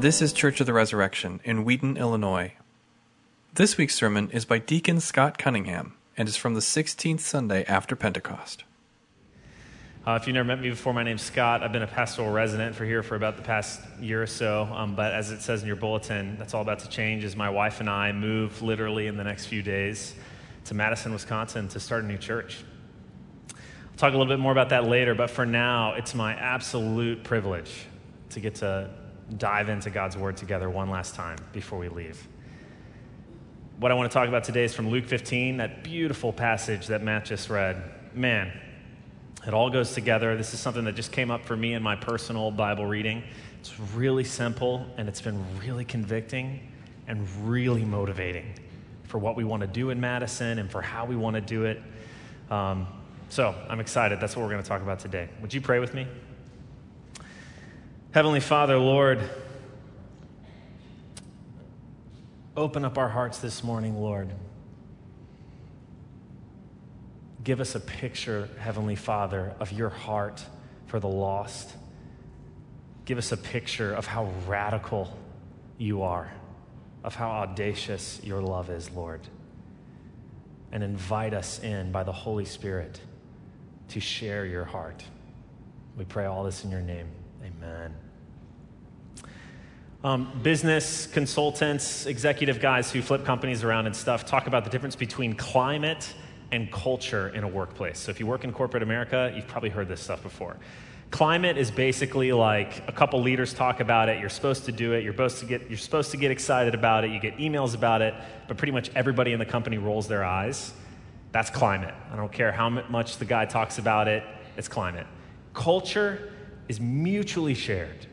This is Church of the Resurrection in Wheaton, Illinois. This week's sermon is by Deacon Scott Cunningham and is from the 16th Sunday after Pentecost. Uh, if you've never met me before, my name's Scott. I've been a pastoral resident for here for about the past year or so. Um, but as it says in your bulletin, that's all about to change as my wife and I move literally in the next few days to Madison, Wisconsin to start a new church. I'll talk a little bit more about that later, but for now, it's my absolute privilege to get to dive into God's Word together one last time before we leave. What I want to talk about today is from Luke 15, that beautiful passage that Matt just read. Man, it all goes together. This is something that just came up for me in my personal Bible reading. It's really simple and it's been really convicting and really motivating for what we want to do in Madison and for how we want to do it. Um, so I'm excited. That's what we're going to talk about today. Would you pray with me? Heavenly Father, Lord, open up our hearts this morning, Lord. Give us a picture, Heavenly Father, of your heart for the lost. Give us a picture of how radical you are, of how audacious your love is, Lord. And invite us in by the Holy Spirit to share your heart. We pray all this in your name. Amen. Um, business consultants, executive guys who flip companies around and stuff talk about the difference between climate and culture in a workplace. So if you work in corporate America, you've probably heard this stuff before. Climate is basically like a couple leaders talk about it, you're supposed to do it, you're supposed to get you're supposed to get excited about it, you get emails about it, but pretty much everybody in the company rolls their eyes. That's climate. I don't care how much the guy talks about it, it's climate. Culture is mutually shared.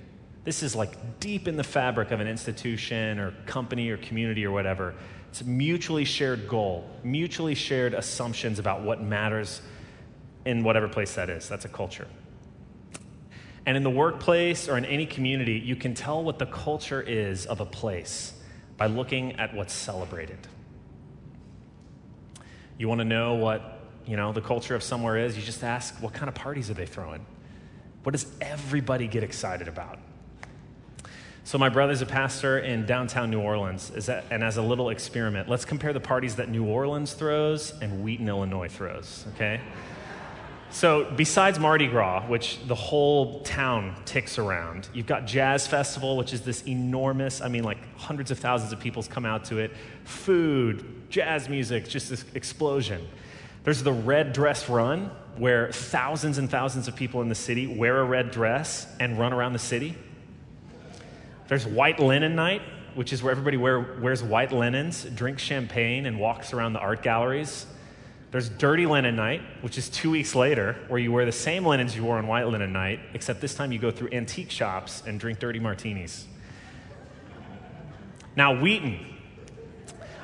This is like deep in the fabric of an institution or company or community or whatever. It's a mutually shared goal, mutually shared assumptions about what matters in whatever place that is. That's a culture. And in the workplace or in any community, you can tell what the culture is of a place by looking at what's celebrated. You want to know what, you know, the culture of somewhere is, you just ask what kind of parties are they throwing? What does everybody get excited about? So, my brother's a pastor in downtown New Orleans, and as a little experiment, let's compare the parties that New Orleans throws and Wheaton, Illinois throws, okay? So, besides Mardi Gras, which the whole town ticks around, you've got Jazz Festival, which is this enormous, I mean, like hundreds of thousands of people come out to it. Food, jazz music, just this explosion. There's the Red Dress Run, where thousands and thousands of people in the city wear a red dress and run around the city. There's White Linen Night, which is where everybody wear, wears white linens, drinks champagne, and walks around the art galleries. There's Dirty Linen Night, which is two weeks later, where you wear the same linens you wore on White Linen Night, except this time you go through antique shops and drink dirty martinis. Now, Wheaton.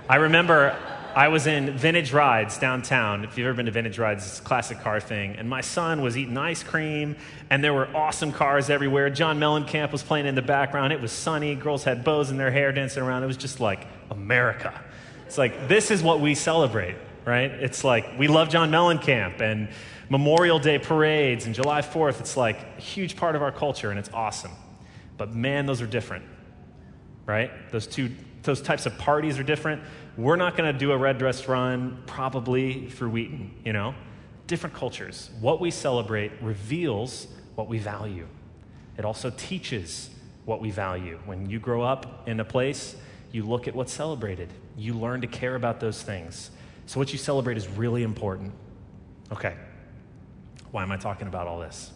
I remember I was in Vintage Rides downtown. If you've ever been to Vintage Rides, it's a classic car thing. And my son was eating ice cream, and there were awesome cars everywhere. John Mellencamp was playing in the background. It was sunny. Girls had bows in their hair dancing around. It was just like America. It's like, this is what we celebrate, right? It's like, we love John Mellencamp and Memorial Day parades and July 4th. It's like a huge part of our culture, and it's awesome. But man, those are different, right? Those two, those types of parties are different we're not going to do a red dress run probably through Wheaton, you know? Different cultures. What we celebrate reveals what we value. It also teaches what we value. When you grow up in a place, you look at what's celebrated. You learn to care about those things. So, what you celebrate is really important. Okay, why am I talking about all this?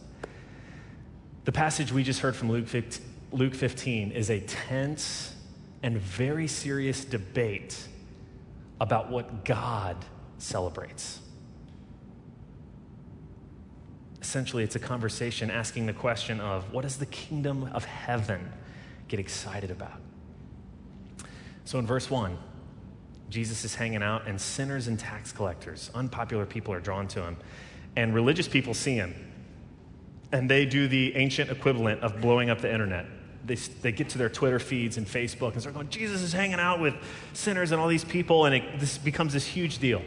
The passage we just heard from Luke 15 is a tense and very serious debate about what God celebrates. Essentially, it's a conversation asking the question of what does the kingdom of heaven get excited about? So in verse 1, Jesus is hanging out, and sinners and tax collectors, unpopular people, are drawn to him. And religious people see him, and they do the ancient equivalent of blowing up the internet they, they get to their Twitter feeds and Facebook and start going, Jesus is hanging out with sinners and all these people, and it, this becomes this huge deal.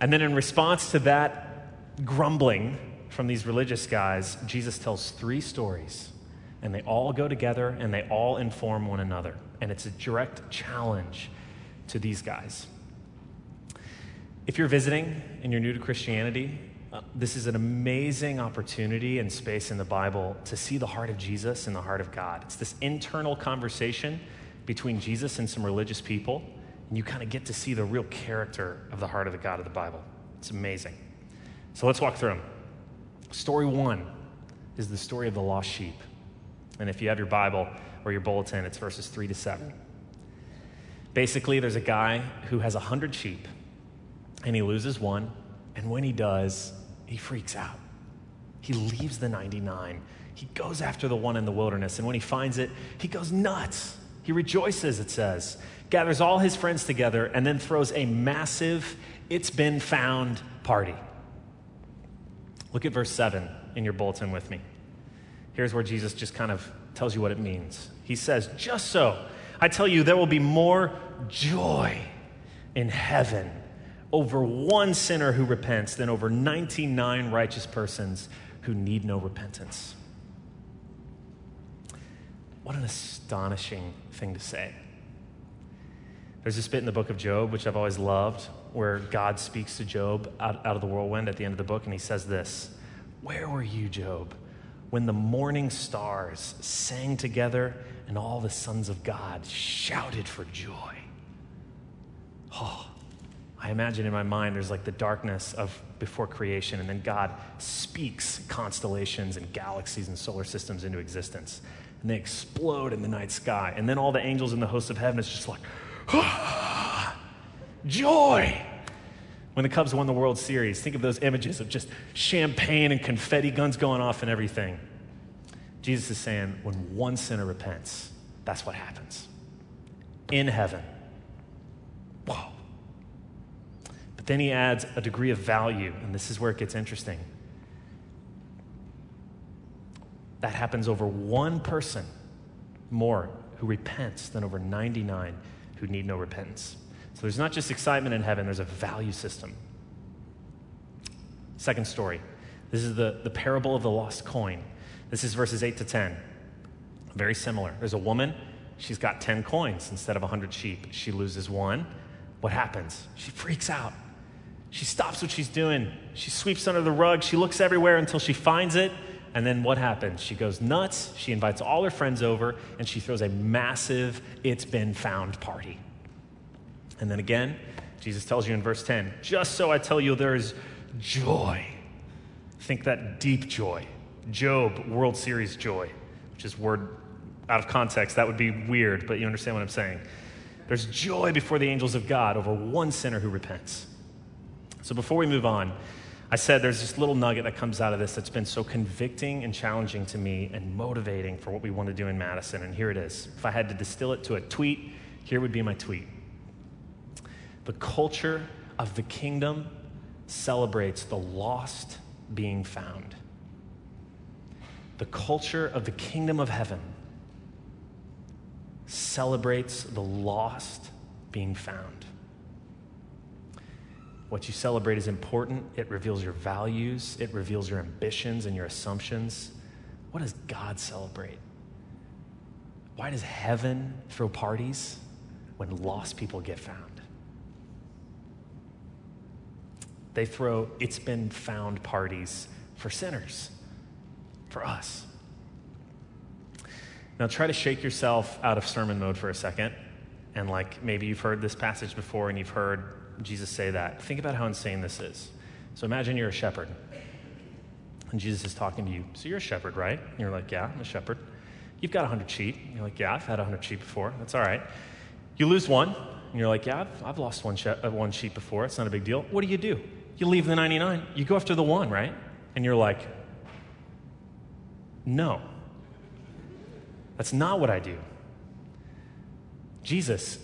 And then, in response to that grumbling from these religious guys, Jesus tells three stories and they all go together and they all inform one another. And it's a direct challenge to these guys. If you're visiting and you're new to Christianity, uh, this is an amazing opportunity and space in the Bible to see the heart of Jesus and the heart of God. It's this internal conversation between Jesus and some religious people, and you kind of get to see the real character of the heart of the God of the Bible. It's amazing. So let's walk through them. Story one is the story of the lost sheep. And if you have your Bible or your bulletin, it's verses three to seven. Basically, there's a guy who has a hundred sheep, and he loses one, and when he does, he freaks out. He leaves the 99. He goes after the one in the wilderness, and when he finds it, he goes nuts. He rejoices, it says, gathers all his friends together, and then throws a massive, it's been found party. Look at verse 7 in your bulletin with me. Here's where Jesus just kind of tells you what it means. He says, Just so, I tell you, there will be more joy in heaven over one sinner who repents than over 99 righteous persons who need no repentance. What an astonishing thing to say. There's this bit in the book of Job, which I've always loved, where God speaks to Job out, out of the whirlwind at the end of the book, and he says this Where were you, Job, when the morning stars sang together and all the sons of God shouted for joy? Oh, I imagine in my mind there's like the darkness of before creation, and then God speaks constellations and galaxies and solar systems into existence. And they explode in the night sky. And then all the angels in the hosts of heaven is just like, ah, joy. When the Cubs won the World Series, think of those images of just champagne and confetti guns going off and everything. Jesus is saying, when one sinner repents, that's what happens in heaven. Whoa. But then he adds a degree of value, and this is where it gets interesting. That happens over one person more who repents than over 99 who need no repentance. So there's not just excitement in heaven, there's a value system. Second story. This is the, the parable of the lost coin. This is verses 8 to 10. Very similar. There's a woman, she's got 10 coins instead of 100 sheep. She loses one. What happens? She freaks out. She stops what she's doing. She sweeps under the rug. She looks everywhere until she finds it. And then what happens? She goes nuts. She invites all her friends over and she throws a massive, it's been found party. And then again, Jesus tells you in verse 10 just so I tell you, there is joy. Think that deep joy. Job, World Series joy, which is word out of context. That would be weird, but you understand what I'm saying. There's joy before the angels of God over one sinner who repents. So before we move on, I said there's this little nugget that comes out of this that's been so convicting and challenging to me and motivating for what we want to do in Madison. And here it is. If I had to distill it to a tweet, here would be my tweet. The culture of the kingdom celebrates the lost being found. The culture of the kingdom of heaven celebrates the lost being found. What you celebrate is important. It reveals your values, it reveals your ambitions and your assumptions. What does God celebrate? Why does heaven throw parties when lost people get found? They throw it's been found parties for sinners, for us. Now try to shake yourself out of sermon mode for a second. And like maybe you've heard this passage before and you've heard Jesus say that. Think about how insane this is. So imagine you're a shepherd. And Jesus is talking to you. So you're a shepherd, right? And you're like, yeah, I'm a shepherd. You've got 100 sheep. You're like, yeah, I've had 100 sheep before. That's all right. You lose one. And you're like, yeah, I've, I've lost one, she- uh, one sheep before. It's not a big deal. What do you do? You leave the 99. You go after the one, right? And you're like, no. That's not what I do. Jesus,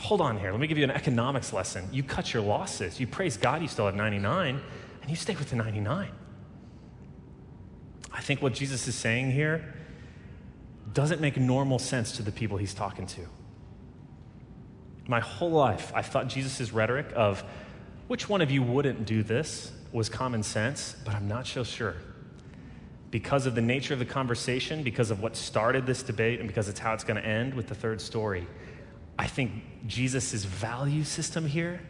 hold on here. Let me give you an economics lesson. You cut your losses. You praise God, you still have 99, and you stay with the 99. I think what Jesus is saying here doesn't make normal sense to the people he's talking to. My whole life, I thought Jesus' rhetoric of which one of you wouldn't do this was common sense, but I'm not so sure. because of the nature of the conversation, because of what started this debate, and because it's how it's going to end with the third story, I think Jesus' value system here,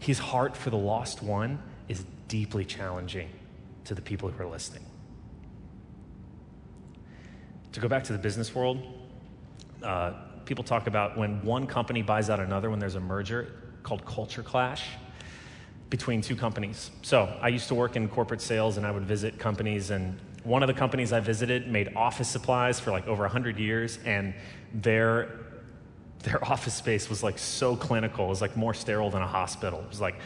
his heart for the lost one, is deeply challenging to the people who are listening. To go back to the business world, uh, people talk about when one company buys out another, when there's a merger called culture clash between two companies. So I used to work in corporate sales and I would visit companies and one of the companies I visited made office supplies for like over 100 years and their their office space was like so clinical. It was like more sterile than a hospital. It was like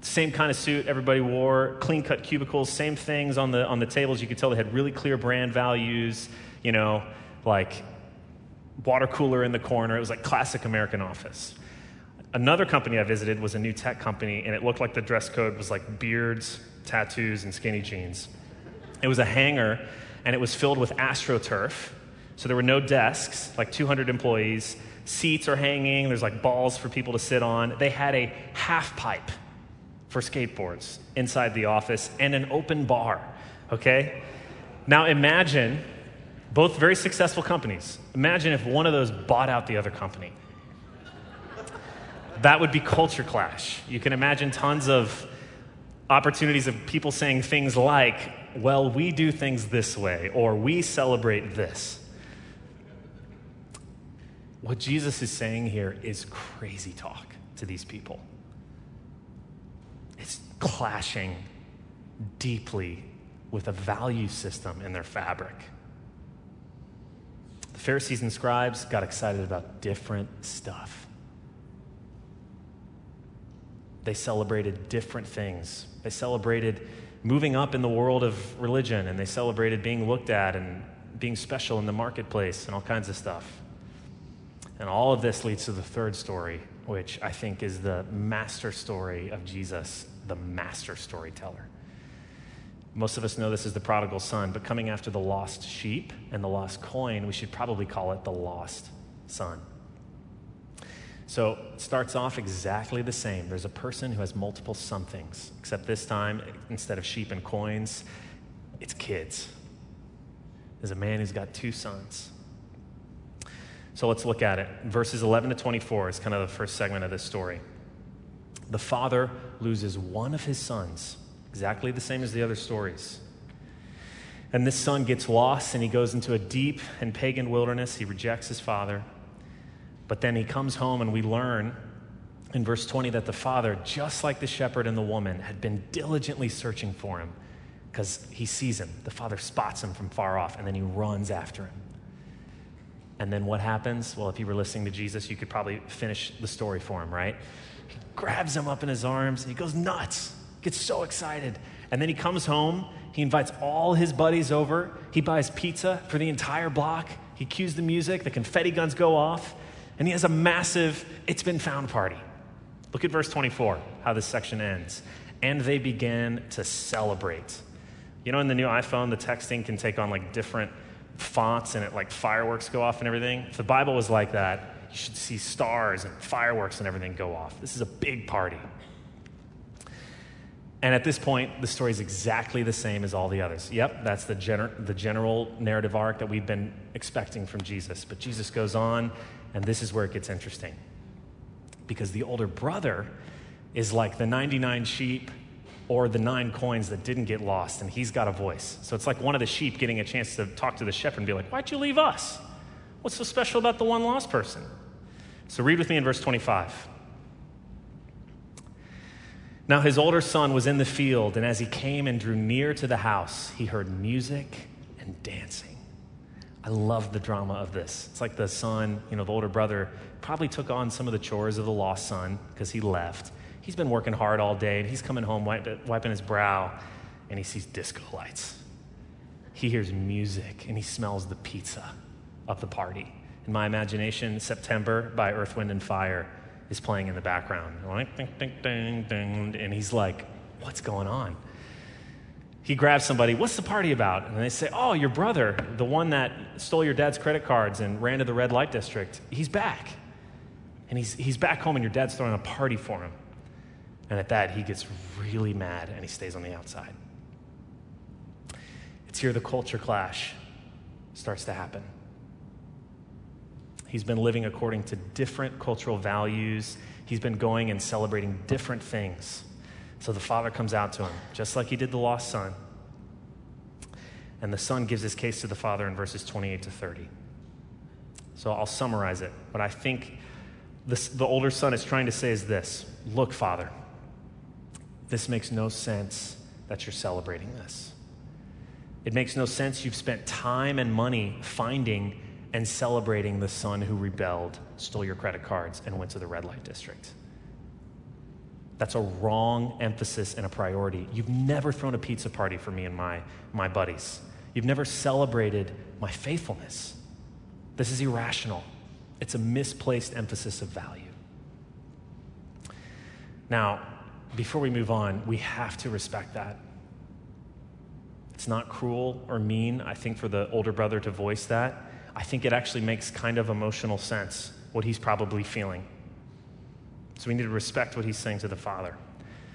same kind of suit everybody wore, clean cut cubicles, same things on the on the tables. You could tell they had really clear brand values, you know, like water cooler in the corner. It was like classic American office. Another company I visited was a new tech company, and it looked like the dress code was like beards, tattoos, and skinny jeans. It was a hangar, and it was filled with AstroTurf. So there were no desks, like 200 employees. Seats are hanging, there's like balls for people to sit on. They had a half pipe for skateboards inside the office and an open bar, okay? Now imagine both very successful companies. Imagine if one of those bought out the other company. That would be culture clash. You can imagine tons of opportunities of people saying things like, well, we do things this way, or we celebrate this. What Jesus is saying here is crazy talk to these people. It's clashing deeply with a value system in their fabric. The Pharisees and scribes got excited about different stuff. They celebrated different things. They celebrated moving up in the world of religion, and they celebrated being looked at and being special in the marketplace and all kinds of stuff. And all of this leads to the third story, which I think is the master story of Jesus, the master storyteller. Most of us know this as the prodigal son, but coming after the lost sheep and the lost coin, we should probably call it the lost son. So it starts off exactly the same. There's a person who has multiple somethings, except this time, instead of sheep and coins, it's kids. There's a man who's got two sons. So let's look at it. Verses 11 to 24 is kind of the first segment of this story. The father loses one of his sons, exactly the same as the other stories. And this son gets lost and he goes into a deep and pagan wilderness. He rejects his father. But then he comes home, and we learn in verse 20 that the father, just like the shepherd and the woman, had been diligently searching for him because he sees him. The father spots him from far off, and then he runs after him. And then what happens? Well, if you were listening to Jesus, you could probably finish the story for him, right? He grabs him up in his arms, and he goes nuts, gets so excited. And then he comes home, he invites all his buddies over, he buys pizza for the entire block, he cues the music, the confetti guns go off, and he has a massive It's Been Found party. Look at verse 24, how this section ends. And they began to celebrate. You know, in the new iPhone, the texting can take on like different fonts and it like fireworks go off and everything. If the Bible was like that, you should see stars and fireworks and everything go off. This is a big party. And at this point, the story is exactly the same as all the others. Yep, that's the, gener- the general narrative arc that we've been expecting from Jesus. But Jesus goes on and this is where it gets interesting. Because the older brother is like the 99 sheep or the nine coins that didn't get lost, and he's got a voice. So it's like one of the sheep getting a chance to talk to the shepherd and be like, Why'd you leave us? What's so special about the one lost person? So read with me in verse 25. Now his older son was in the field, and as he came and drew near to the house, he heard music and dancing. I love the drama of this. It's like the son, you know, the older brother probably took on some of the chores of the lost son because he left. He's been working hard all day and he's coming home wiping his brow and he sees disco lights. He hears music and he smells the pizza of the party. In my imagination, September by Earth, Wind, and Fire is playing in the background. And he's like, What's going on? he grabs somebody, What's the party about? And they say, Oh, your brother, the one that stole your dad's credit cards and ran to the red light district, he's back. And he's, he's back home, and your dad's throwing a party for him. And at that, he gets really mad and he stays on the outside. It's here the culture clash starts to happen. He's been living according to different cultural values. He's been going and celebrating different things. So the father comes out to him, just like he did the lost son. And the son gives his case to the father in verses 28 to 30. So I'll summarize it. What I think this, the older son is trying to say is this Look, father, this makes no sense that you're celebrating this. It makes no sense you've spent time and money finding and celebrating the son who rebelled, stole your credit cards, and went to the red light district. That's a wrong emphasis and a priority. You've never thrown a pizza party for me and my, my buddies. You've never celebrated my faithfulness. This is irrational. It's a misplaced emphasis of value. Now, before we move on, we have to respect that. It's not cruel or mean, I think, for the older brother to voice that. I think it actually makes kind of emotional sense what he's probably feeling. So we need to respect what he's saying to the father.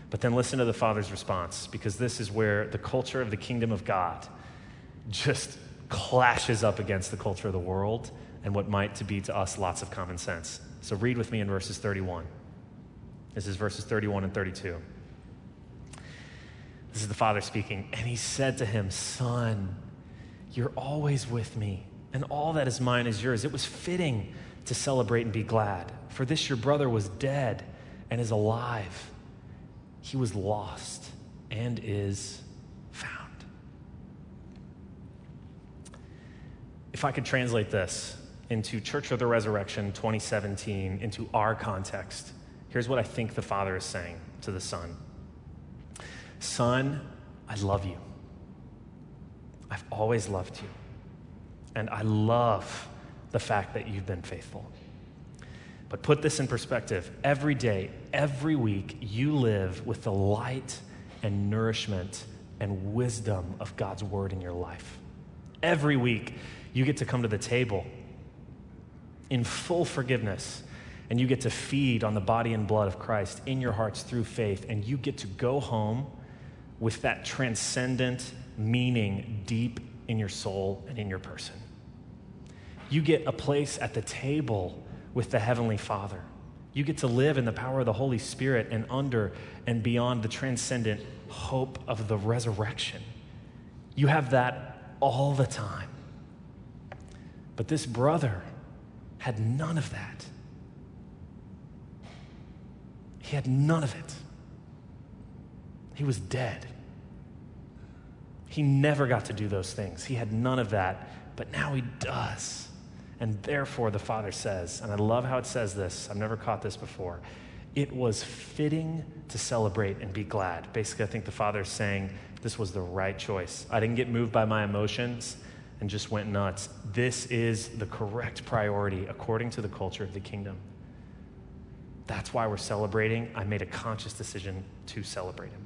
But then listen to the father's response, because this is where the culture of the kingdom of God just clashes up against the culture of the world and what might to be to us lots of common sense. So read with me in verses 31. This is verses 31 and 32. This is the father speaking. And he said to him, Son, you're always with me and all that is mine is yours. It was fitting to celebrate and be glad. For this your brother was dead and is alive. He was lost and is found. If I could translate this into Church of the Resurrection 2017, into our context, here's what I think the Father is saying to the Son Son, I love you. I've always loved you. And I love the fact that you've been faithful. But put this in perspective every day, every week, you live with the light and nourishment and wisdom of God's word in your life. Every week, you get to come to the table in full forgiveness and you get to feed on the body and blood of Christ in your hearts through faith, and you get to go home with that transcendent meaning deep in your soul and in your person you get a place at the table with the Heavenly Father. You get to live in the power of the Holy Spirit and under and beyond the transcendent hope of the resurrection. You have that all the time. But this brother had none of that. He had none of it. He was dead. He never got to do those things. He had none of that, but now he does. And therefore, the Father says, and I love how it says this, I've never caught this before. It was fitting to celebrate and be glad. Basically, I think the Father is saying this was the right choice. I didn't get moved by my emotions and just went nuts. This is the correct priority according to the culture of the kingdom. That's why we're celebrating. I made a conscious decision to celebrate him.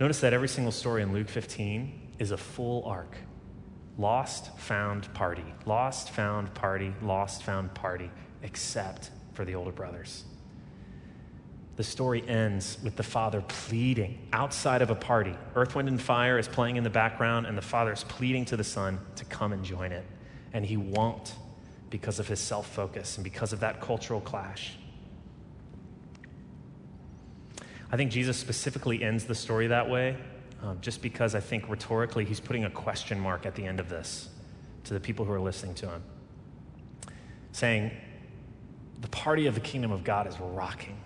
Notice that every single story in Luke 15 is a full arc. Lost, found, party. Lost, found, party. Lost, found, party, except for the older brothers. The story ends with the father pleading outside of a party. Earth, Wind, and Fire is playing in the background, and the father is pleading to the son to come and join it. And he won't because of his self focus and because of that cultural clash. I think Jesus specifically ends the story that way um, just because I think rhetorically he's putting a question mark at the end of this to the people who are listening to him, saying, The party of the kingdom of God is rocking,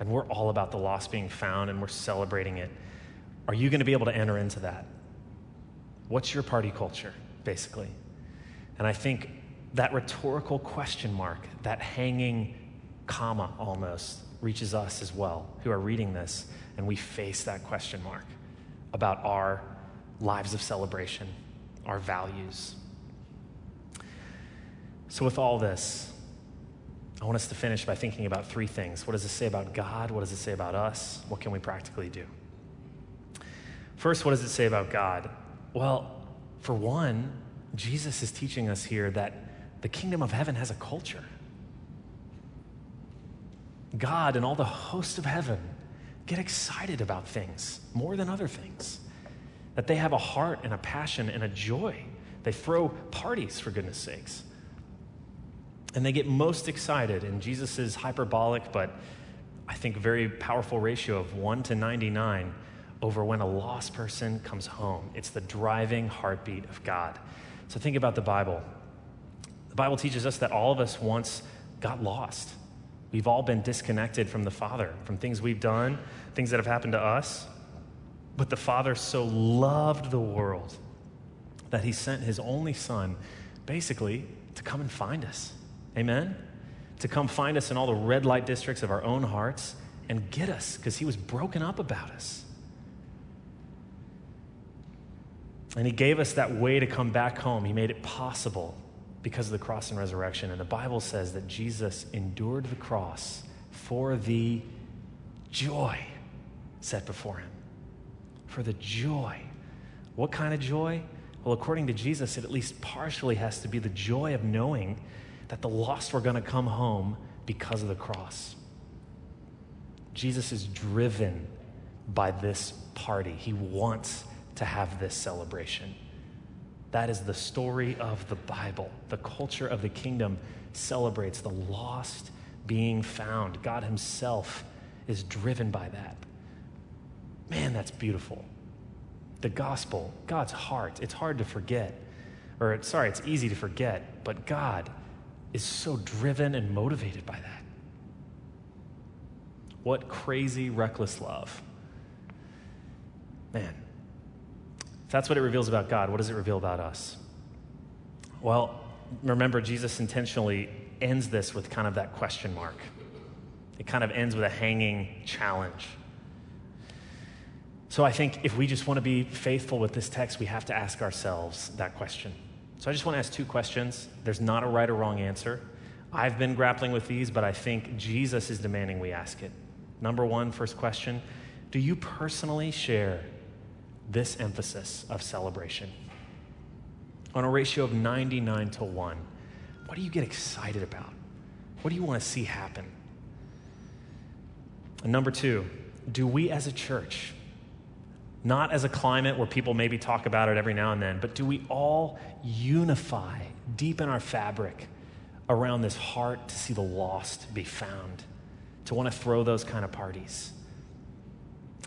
and we're all about the lost being found, and we're celebrating it. Are you going to be able to enter into that? What's your party culture, basically? And I think that rhetorical question mark, that hanging comma almost, reaches us as well who are reading this, and we face that question mark about our lives of celebration, our values. So, with all this, I want us to finish by thinking about three things. What does it say about God? What does it say about us? What can we practically do? First, what does it say about God? Well, for one, Jesus is teaching us here that the kingdom of heaven has a culture. God and all the hosts of heaven get excited about things more than other things. that they have a heart and a passion and a joy. They throw parties, for goodness sakes. And they get most excited, and Jesus hyperbolic, but I think very powerful ratio of 1 to 99 over when a lost person comes home. It's the driving heartbeat of God. So think about the Bible. The Bible teaches us that all of us once got lost. We've all been disconnected from the Father, from things we've done, things that have happened to us. But the Father so loved the world that he sent his only Son basically to come and find us. Amen? To come find us in all the red light districts of our own hearts and get us because he was broken up about us. And he gave us that way to come back home. He made it possible because of the cross and resurrection. And the Bible says that Jesus endured the cross for the joy set before him. For the joy. What kind of joy? Well, according to Jesus, it at least partially has to be the joy of knowing that the lost were going to come home because of the cross. Jesus is driven by this party. He wants to have this celebration. That is the story of the Bible. The culture of the kingdom celebrates the lost being found. God Himself is driven by that. Man, that's beautiful. The gospel, God's heart, it's hard to forget. Or, sorry, it's easy to forget, but God is so driven and motivated by that. What crazy, reckless love. Man, if that's what it reveals about God, what does it reveal about us? Well, remember, Jesus intentionally ends this with kind of that question mark. It kind of ends with a hanging challenge. So I think if we just want to be faithful with this text, we have to ask ourselves that question. So I just want to ask two questions. There's not a right or wrong answer. I've been grappling with these, but I think Jesus is demanding we ask it. Number one, first question Do you personally share this emphasis of celebration. On a ratio of 99 to 1, what do you get excited about? What do you want to see happen? And number two, do we as a church, not as a climate where people maybe talk about it every now and then, but do we all unify deep in our fabric around this heart to see the lost be found, to want to throw those kind of parties?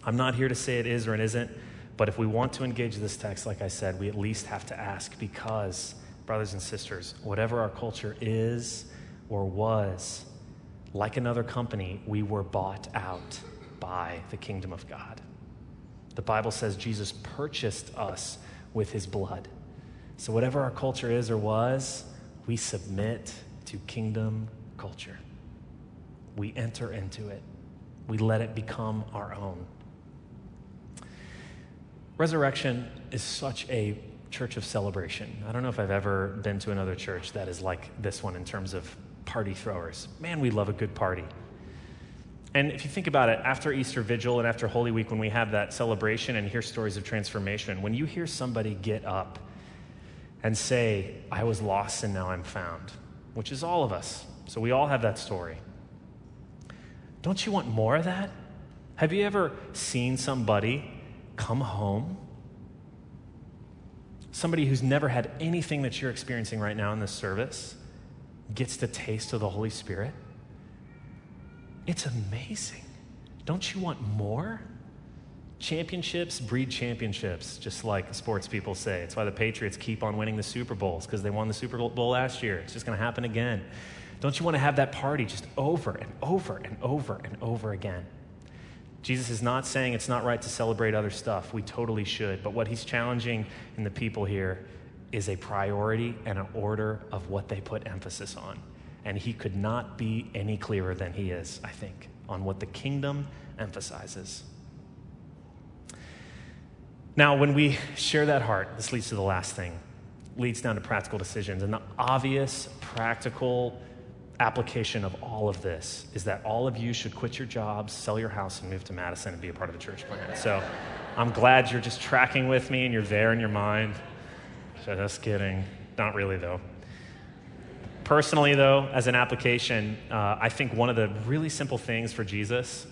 I'm not here to say it is or it isn't. But if we want to engage this text, like I said, we at least have to ask because, brothers and sisters, whatever our culture is or was, like another company, we were bought out by the kingdom of God. The Bible says Jesus purchased us with his blood. So, whatever our culture is or was, we submit to kingdom culture. We enter into it, we let it become our own. Resurrection is such a church of celebration. I don't know if I've ever been to another church that is like this one in terms of party throwers. Man, we love a good party. And if you think about it, after Easter Vigil and after Holy Week, when we have that celebration and hear stories of transformation, when you hear somebody get up and say, I was lost and now I'm found, which is all of us. So we all have that story. Don't you want more of that? Have you ever seen somebody come home. Somebody who's never had anything that you're experiencing right now in this service gets the taste of the Holy Spirit. It's amazing. Don't you want more? Championships breed championships, just like sports people say. It's why the Patriots keep on winning the Super Bowls, because they won the Super Bowl last year. It's just going to happen again. Don't you want to have that party just over and over and over and over again? Jesus is not saying it's not right to celebrate other stuff. We totally should. But what he's challenging in the people here is a priority and an order of what they put emphasis on. And he could not be any clearer than he is, I think, on what the kingdom emphasizes. Now, when we share that heart, this leads to the last thing, leads down to practical decisions. And the obvious, practical application of all of this is that all of you should quit your jobs, sell your house, and move to Madison and be a part of the church plant. So I'm glad you're just tracking with me and you're there in your mind. Just kidding. Not really, though. Personally, though, as an application, uh, I think one of the really simple things for Jesus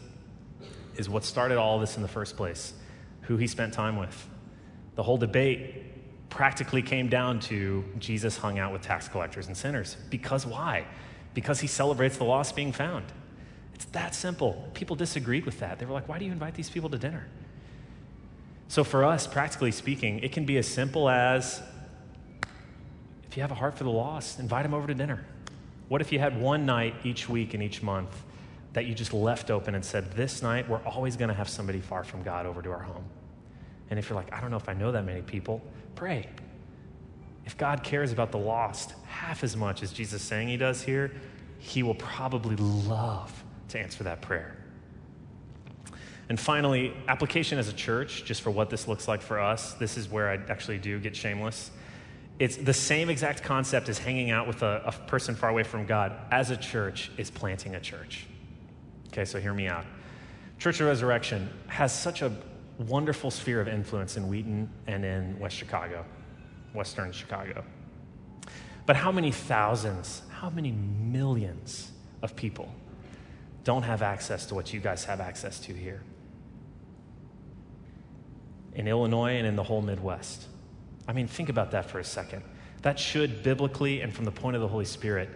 is what started all this in the first place who he spent time with. The whole debate practically came down to Jesus hung out with tax collectors and sinners. Because why? Because he celebrates the lost being found. It's that simple. People disagreed with that. They were like, why do you invite these people to dinner? So, for us, practically speaking, it can be as simple as if you have a heart for the lost, invite them over to dinner. What if you had one night each week and each month that you just left open and said, This night, we're always going to have somebody far from God over to our home? And if you're like, I don't know if I know that many people, pray. If God cares about the lost half as much as Jesus is saying he does here, he will probably love to answer that prayer. And finally, application as a church, just for what this looks like for us. This is where I actually do get shameless. It's the same exact concept as hanging out with a, a person far away from God as a church is planting a church. Okay, so hear me out. Church of Resurrection has such a wonderful sphere of influence in Wheaton and in West Chicago, Western Chicago. But how many thousands, how many millions of people don't have access to what you guys have access to here? In Illinois and in the whole Midwest. I mean, think about that for a second. That should, biblically and from the point of the Holy Spirit,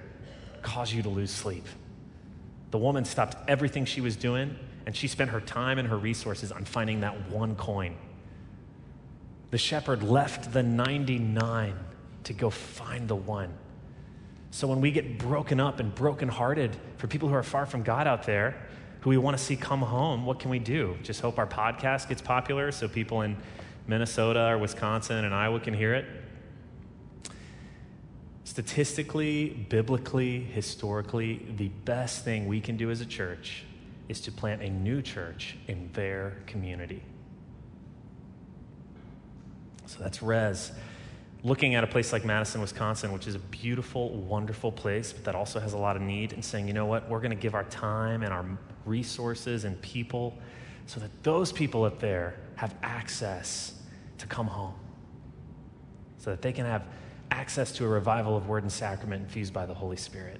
cause you to lose sleep. The woman stopped everything she was doing and she spent her time and her resources on finding that one coin. The shepherd left the 99 to go find the one. So when we get broken up and brokenhearted for people who are far from God out there, who we want to see come home, what can we do? Just hope our podcast gets popular so people in Minnesota or Wisconsin and Iowa can hear it? Statistically, biblically, historically, the best thing we can do as a church is to plant a new church in their community. So that's res. Looking at a place like Madison, Wisconsin, which is a beautiful, wonderful place, but that also has a lot of need, and saying, you know what, we're going to give our time and our resources and people so that those people up there have access to come home, so that they can have access to a revival of word and sacrament infused by the Holy Spirit.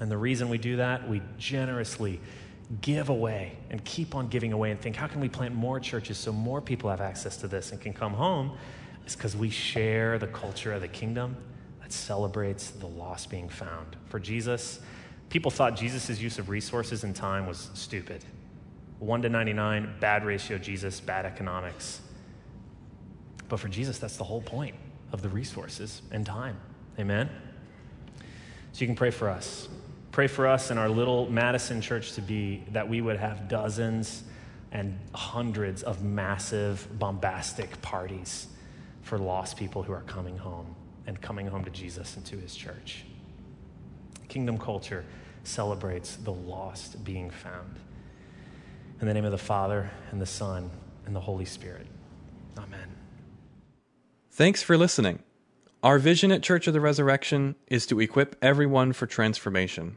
And the reason we do that, we generously give away and keep on giving away and think, how can we plant more churches so more people have access to this and can come home? Is because we share the culture of the kingdom that celebrates the lost being found. For Jesus, people thought Jesus' use of resources and time was stupid. 1 to 99, bad ratio, Jesus, bad economics. But for Jesus, that's the whole point of the resources and time. Amen? So you can pray for us. Pray for us in our little Madison church to be that we would have dozens and hundreds of massive, bombastic parties for lost people who are coming home and coming home to Jesus and to his church. Kingdom culture celebrates the lost being found. In the name of the Father, and the Son, and the Holy Spirit. Amen. Thanks for listening. Our vision at Church of the Resurrection is to equip everyone for transformation.